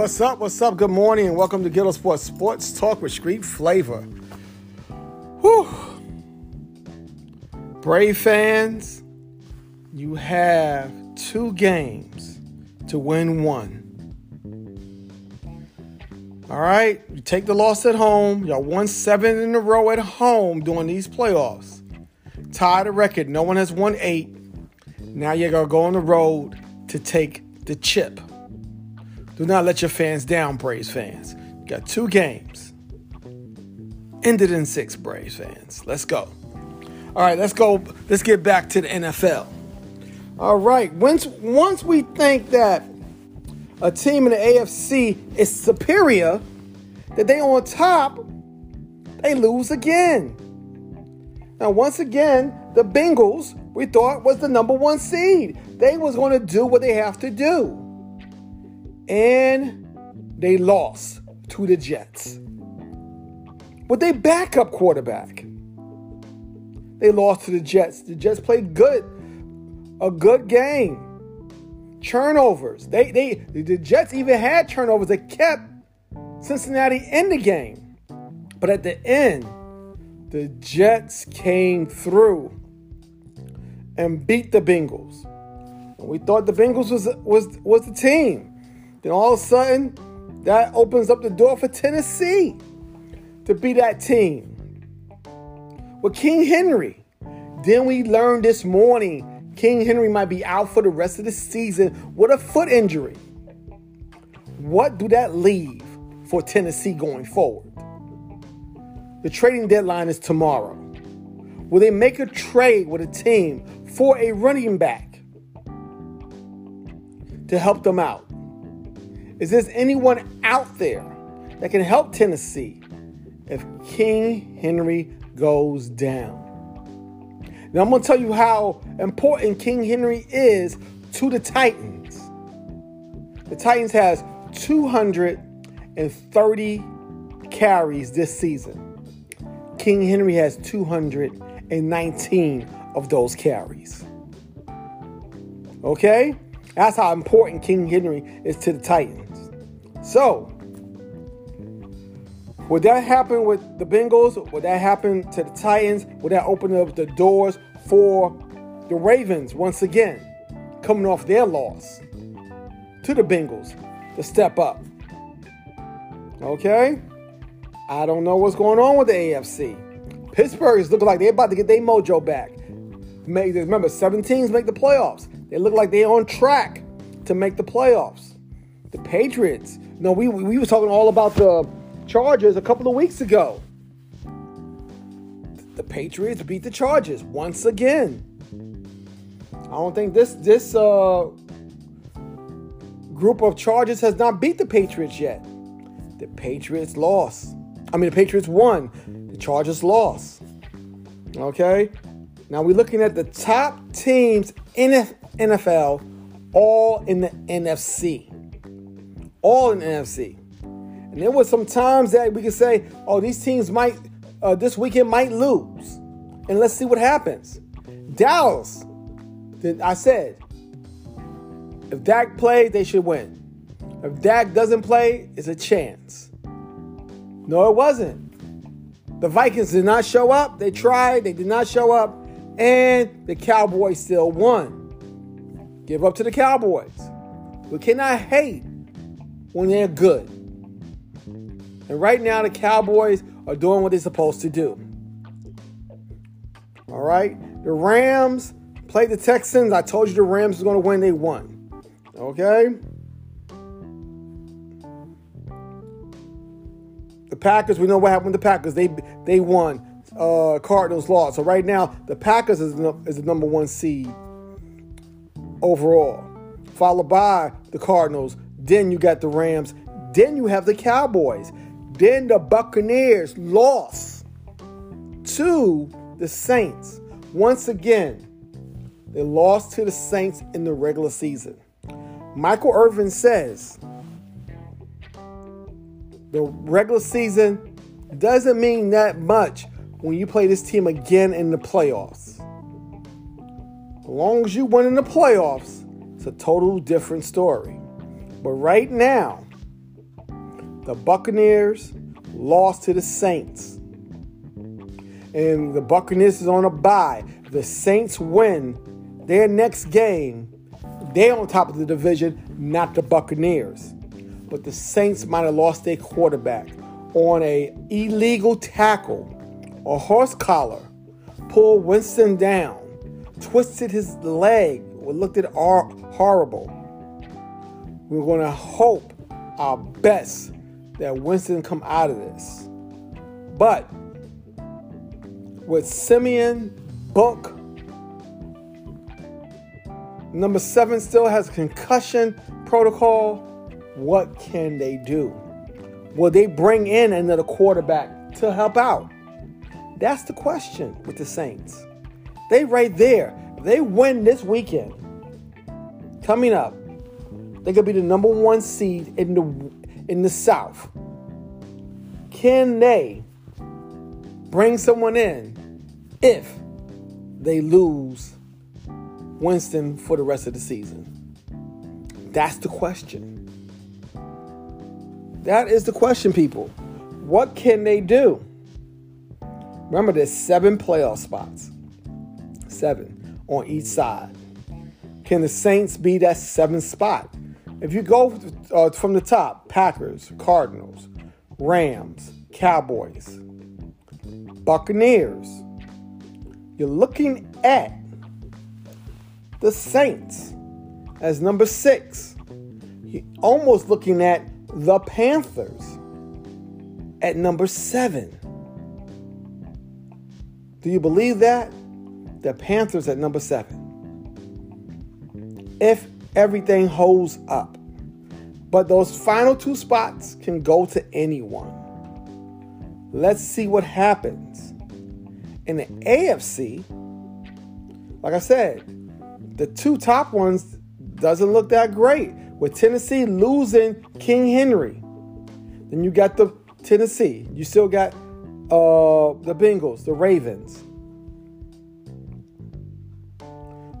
What's up? What's up? Good morning and welcome to Ghetto Sports Sports Talk with Street Flavor. Whew. Brave fans, you have two games to win one. All right, you take the loss at home. Y'all won seven in a row at home during these playoffs. Tie the record. No one has won eight. Now you're going to go on the road to take the chip. Do not let your fans down, Braves fans. You got two games. Ended in six, Braves fans. Let's go. All right, let's go. Let's get back to the NFL. All right, once once we think that a team in the AFC is superior, that they on top, they lose again. Now, once again, the Bengals we thought was the number one seed. They was going to do what they have to do. And they lost to the Jets. With their backup quarterback. They lost to the Jets. The Jets played good. A good game. Turnovers. They they the Jets even had turnovers that kept Cincinnati in the game. But at the end, the Jets came through and beat the Bengals. And we thought the Bengals was was was the team. Then all of a sudden, that opens up the door for Tennessee to be that team. With King Henry. Then we learned this morning King Henry might be out for the rest of the season with a foot injury. What do that leave for Tennessee going forward? The trading deadline is tomorrow. Will they make a trade with a team for a running back to help them out? Is there anyone out there that can help Tennessee if King Henry goes down? Now, I'm going to tell you how important King Henry is to the Titans. The Titans has 230 carries this season. King Henry has 219 of those carries. Okay? That's how important King Henry is to the Titans. So, would that happen with the Bengals? Would that happen to the Titans? Would that open up the doors for the Ravens once again, coming off their loss to the Bengals to step up? Okay? I don't know what's going on with the AFC. Pittsburgh is looking like they're about to get their mojo back. Remember, seven teams make the playoffs. They look like they're on track to make the playoffs. The Patriots. No, we we was talking all about the Chargers a couple of weeks ago. The Patriots beat the Chargers once again. I don't think this this uh, group of Chargers has not beat the Patriots yet. The Patriots lost. I mean, the Patriots won. The Chargers lost. Okay. Now we're looking at the top teams in NFL, all in the NFC. All in the NFC. And there was some times that we could say, oh, these teams might, uh, this weekend might lose. And let's see what happens. Dallas, I said, if Dak plays, they should win. If Dak doesn't play, it's a chance. No, it wasn't. The Vikings did not show up. They tried, they did not show up and the Cowboys still won. Give up to the Cowboys. We cannot hate when they're good. And right now, the Cowboys are doing what they're supposed to do. All right? The Rams played the Texans. I told you the Rams was going to win. They won. Okay? The Packers, we know what happened with the Packers. They they won uh, Cardinals lost. So right now, the Packers is is the number one seed overall, followed by the Cardinals. Then you got the Rams. Then you have the Cowboys. Then the Buccaneers lost to the Saints. Once again, they lost to the Saints in the regular season. Michael Irvin says the regular season doesn't mean that much when you play this team again in the playoffs. As long as you win in the playoffs, it's a total different story. But right now, The Buccaneers lost to the Saints. And the Buccaneers is on a bye. The Saints win their next game. They're on top of the division, not the Buccaneers. But the Saints might have lost their quarterback on a illegal tackle or horse collar, pulled Winston down, twisted his leg, looked at horrible. We're going to hope our best that Winston come out of this. But with Simeon Book, number seven still has concussion protocol. What can they do? Will they bring in another quarterback to help out? That's the question with the Saints. They right there. They win this weekend. Coming up, they could be the number one seed in the in the South. Can they bring someone in if they lose Winston for the rest of the season? That's the question. That is the question, people. What can they do? Remember, there's seven playoff spots, seven on each side. Can the Saints be that seventh spot? If you go uh, from the top, Packers, Cardinals, Rams, Cowboys, Buccaneers, you're looking at the Saints as number six. You're almost looking at the Panthers at number seven. Do you believe that? The Panthers at number seven if everything holds up. But those final two spots can go to anyone. Let's see what happens. In the AFC, like I said, the two top ones doesn't look that great. With Tennessee losing King Henry, then you got the Tennessee. You still got uh, the Bengals, the Ravens.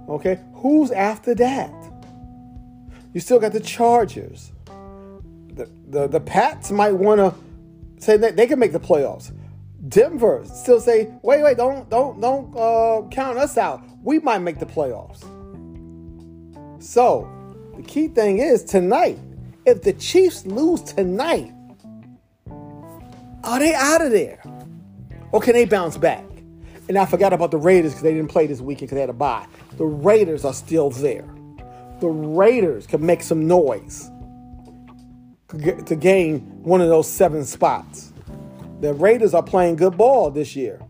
Okay, who's after that? You still got the Chargers. The the, the Pats might want to say that they can make the playoffs. Denver still say, wait, wait, don't don't don't uh, count us out. We might make the playoffs. So the key thing is tonight. If the Chiefs lose tonight, are they out of there? Or can they bounce back? And I forgot about the Raiders because they didn't play this weekend because they had a bye. The Raiders are still there. The Raiders could make some noise to gain one of those seven spots. The Raiders are playing good ball this year.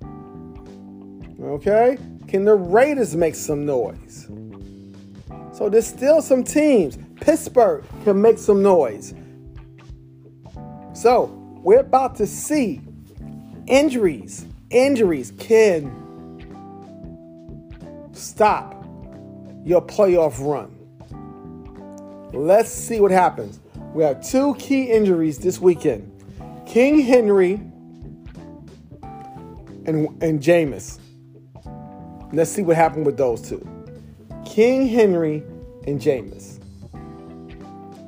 Okay? Can the Raiders make some noise? So there's still some teams. Pittsburgh can make some noise. So we're about to see injuries Injuries can stop your playoff run. Let's see what happens. We have two key injuries this weekend King Henry and, and Jameis. Let's see what happened with those two. King Henry and Jameis.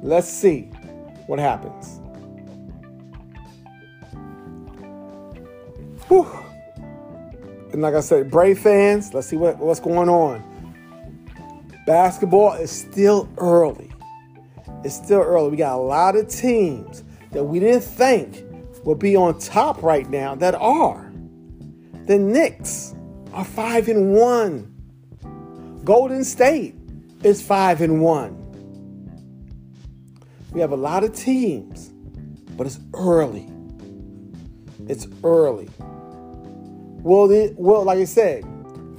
Let's see what happens. Whew. And like I said, Brave fans, let's see what, what's going on. Basketball is still early. It's still early. We got a lot of teams that we didn't think would be on top right now that are. The Knicks are five and one. Golden State is five and one. We have a lot of teams, but it's early. It's early. Well, it, well, like I said,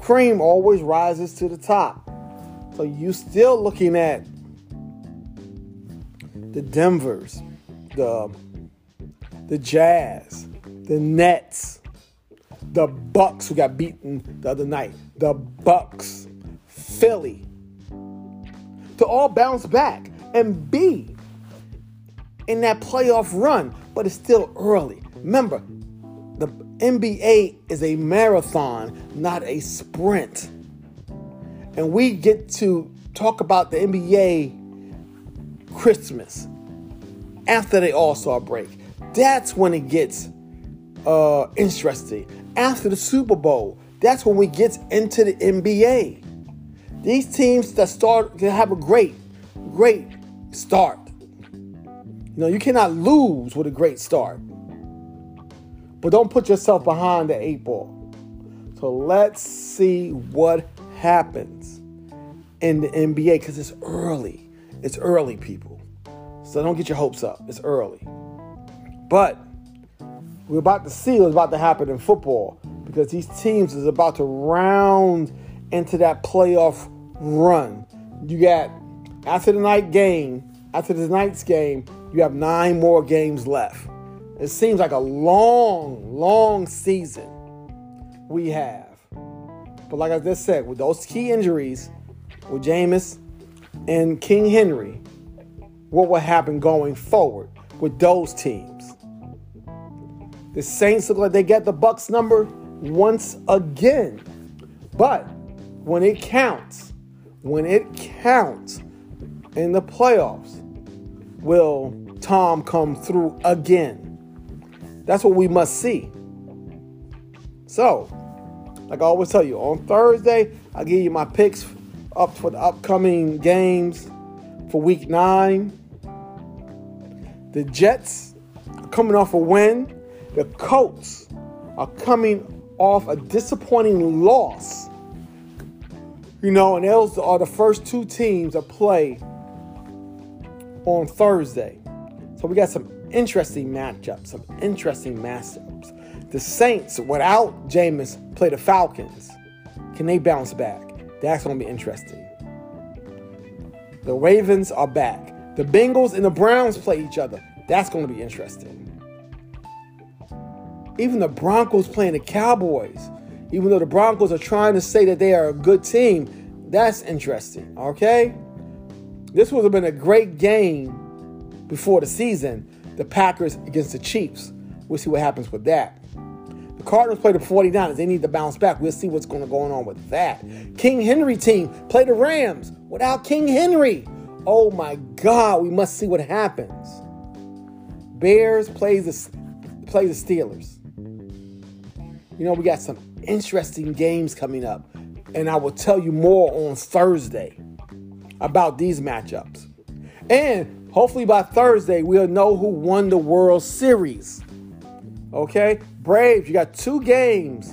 cream always rises to the top. So you still looking at the Denvers, the the Jazz, the Nets, the Bucks who got beaten the other night, the Bucks, Philly, to all bounce back and be in that playoff run, but it's still early. Remember, the NBA is a marathon, not a sprint. And we get to talk about the NBA Christmas after the All Star break. That's when it gets uh, interesting. After the Super Bowl, that's when we get into the NBA. These teams that start can have a great, great start. You know, you cannot lose with a great start. But don't put yourself behind the eight ball. So let's see what happens in the NBA because it's early. It's early, people. So don't get your hopes up. It's early. But we're about to see what's about to happen in football because these teams is about to round into that playoff run. You got after the night game, after the night's game, you have nine more games left. It seems like a long, long season we have. But like I just said, with those key injuries, with Jameis and King Henry, what will happen going forward with those teams? The Saints look like they get the Bucs number once again. But when it counts, when it counts in the playoffs, will Tom come through again? That's what we must see. So, like I always tell you, on Thursday, I'll give you my picks up for the upcoming games for week nine. The Jets are coming off a win. The Colts are coming off a disappointing loss. You know, and those are the first two teams that play on Thursday. So we got some interesting matchups, some interesting matchups. The Saints, without Jameis, play the Falcons. Can they bounce back? That's going to be interesting. The Ravens are back. The Bengals and the Browns play each other. That's going to be interesting. Even the Broncos playing the Cowboys, even though the Broncos are trying to say that they are a good team, that's interesting. Okay? This would have been a great game before the season, the Packers against the Chiefs. We'll see what happens with that. Cardinals play the 49ers. They need to bounce back. We'll see what's going to go on with that. King Henry team play the Rams without King Henry. Oh my God, we must see what happens. Bears plays the play the Steelers. You know, we got some interesting games coming up, and I will tell you more on Thursday about these matchups. And hopefully by Thursday, we'll know who won the World Series. Okay? Braves, you got two games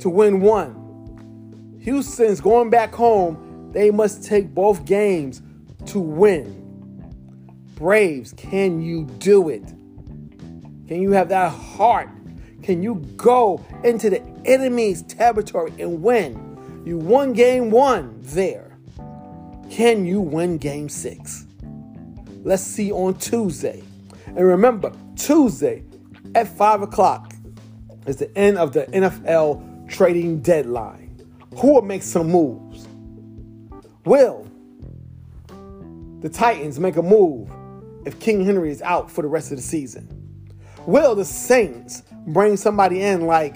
to win one. Houston's going back home. They must take both games to win. Braves, can you do it? Can you have that heart can you go into the enemy's territory and win? You won game one there. Can you win game six? Let's see on Tuesday. And remember, Tuesday at 5 o'clock is the end of the NFL trading deadline. Who will make some moves? Will the Titans make a move if King Henry is out for the rest of the season? Will the Saints bring somebody in like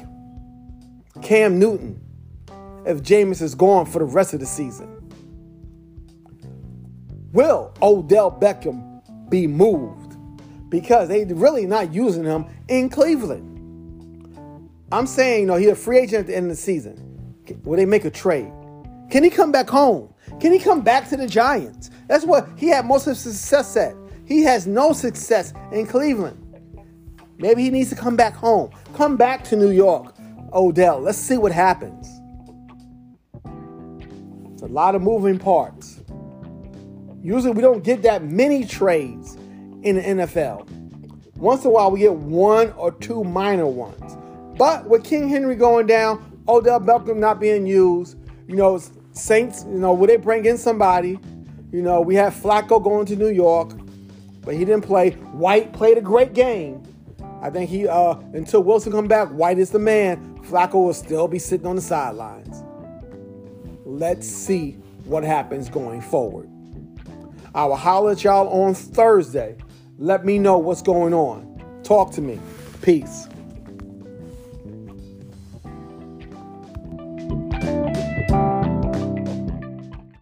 Cam Newton if Jameis is gone for the rest of the season? Will Odell Beckham be moved? Because they really not using him in Cleveland. I'm saying, you know, he's a free agent at the end of the season. Will they make a trade? Can he come back home? Can he come back to the Giants? That's what he had most of his success at. He has no success in Cleveland. Maybe he needs to come back home. Come back to New York, Odell. Let's see what happens. It's a lot of moving parts. Usually we don't get that many trades in the NFL. Once in a while we get one or two minor ones. But with King Henry going down, Odell Beckham not being used, you know, Saints, you know, will they bring in somebody? You know, we have Flacco going to New York, but he didn't play. White played a great game, I think he uh until Wilson come back, White is the man. Flacco will still be sitting on the sidelines. Let's see what happens going forward. I will holler at y'all on Thursday. Let me know what's going on. Talk to me. Peace.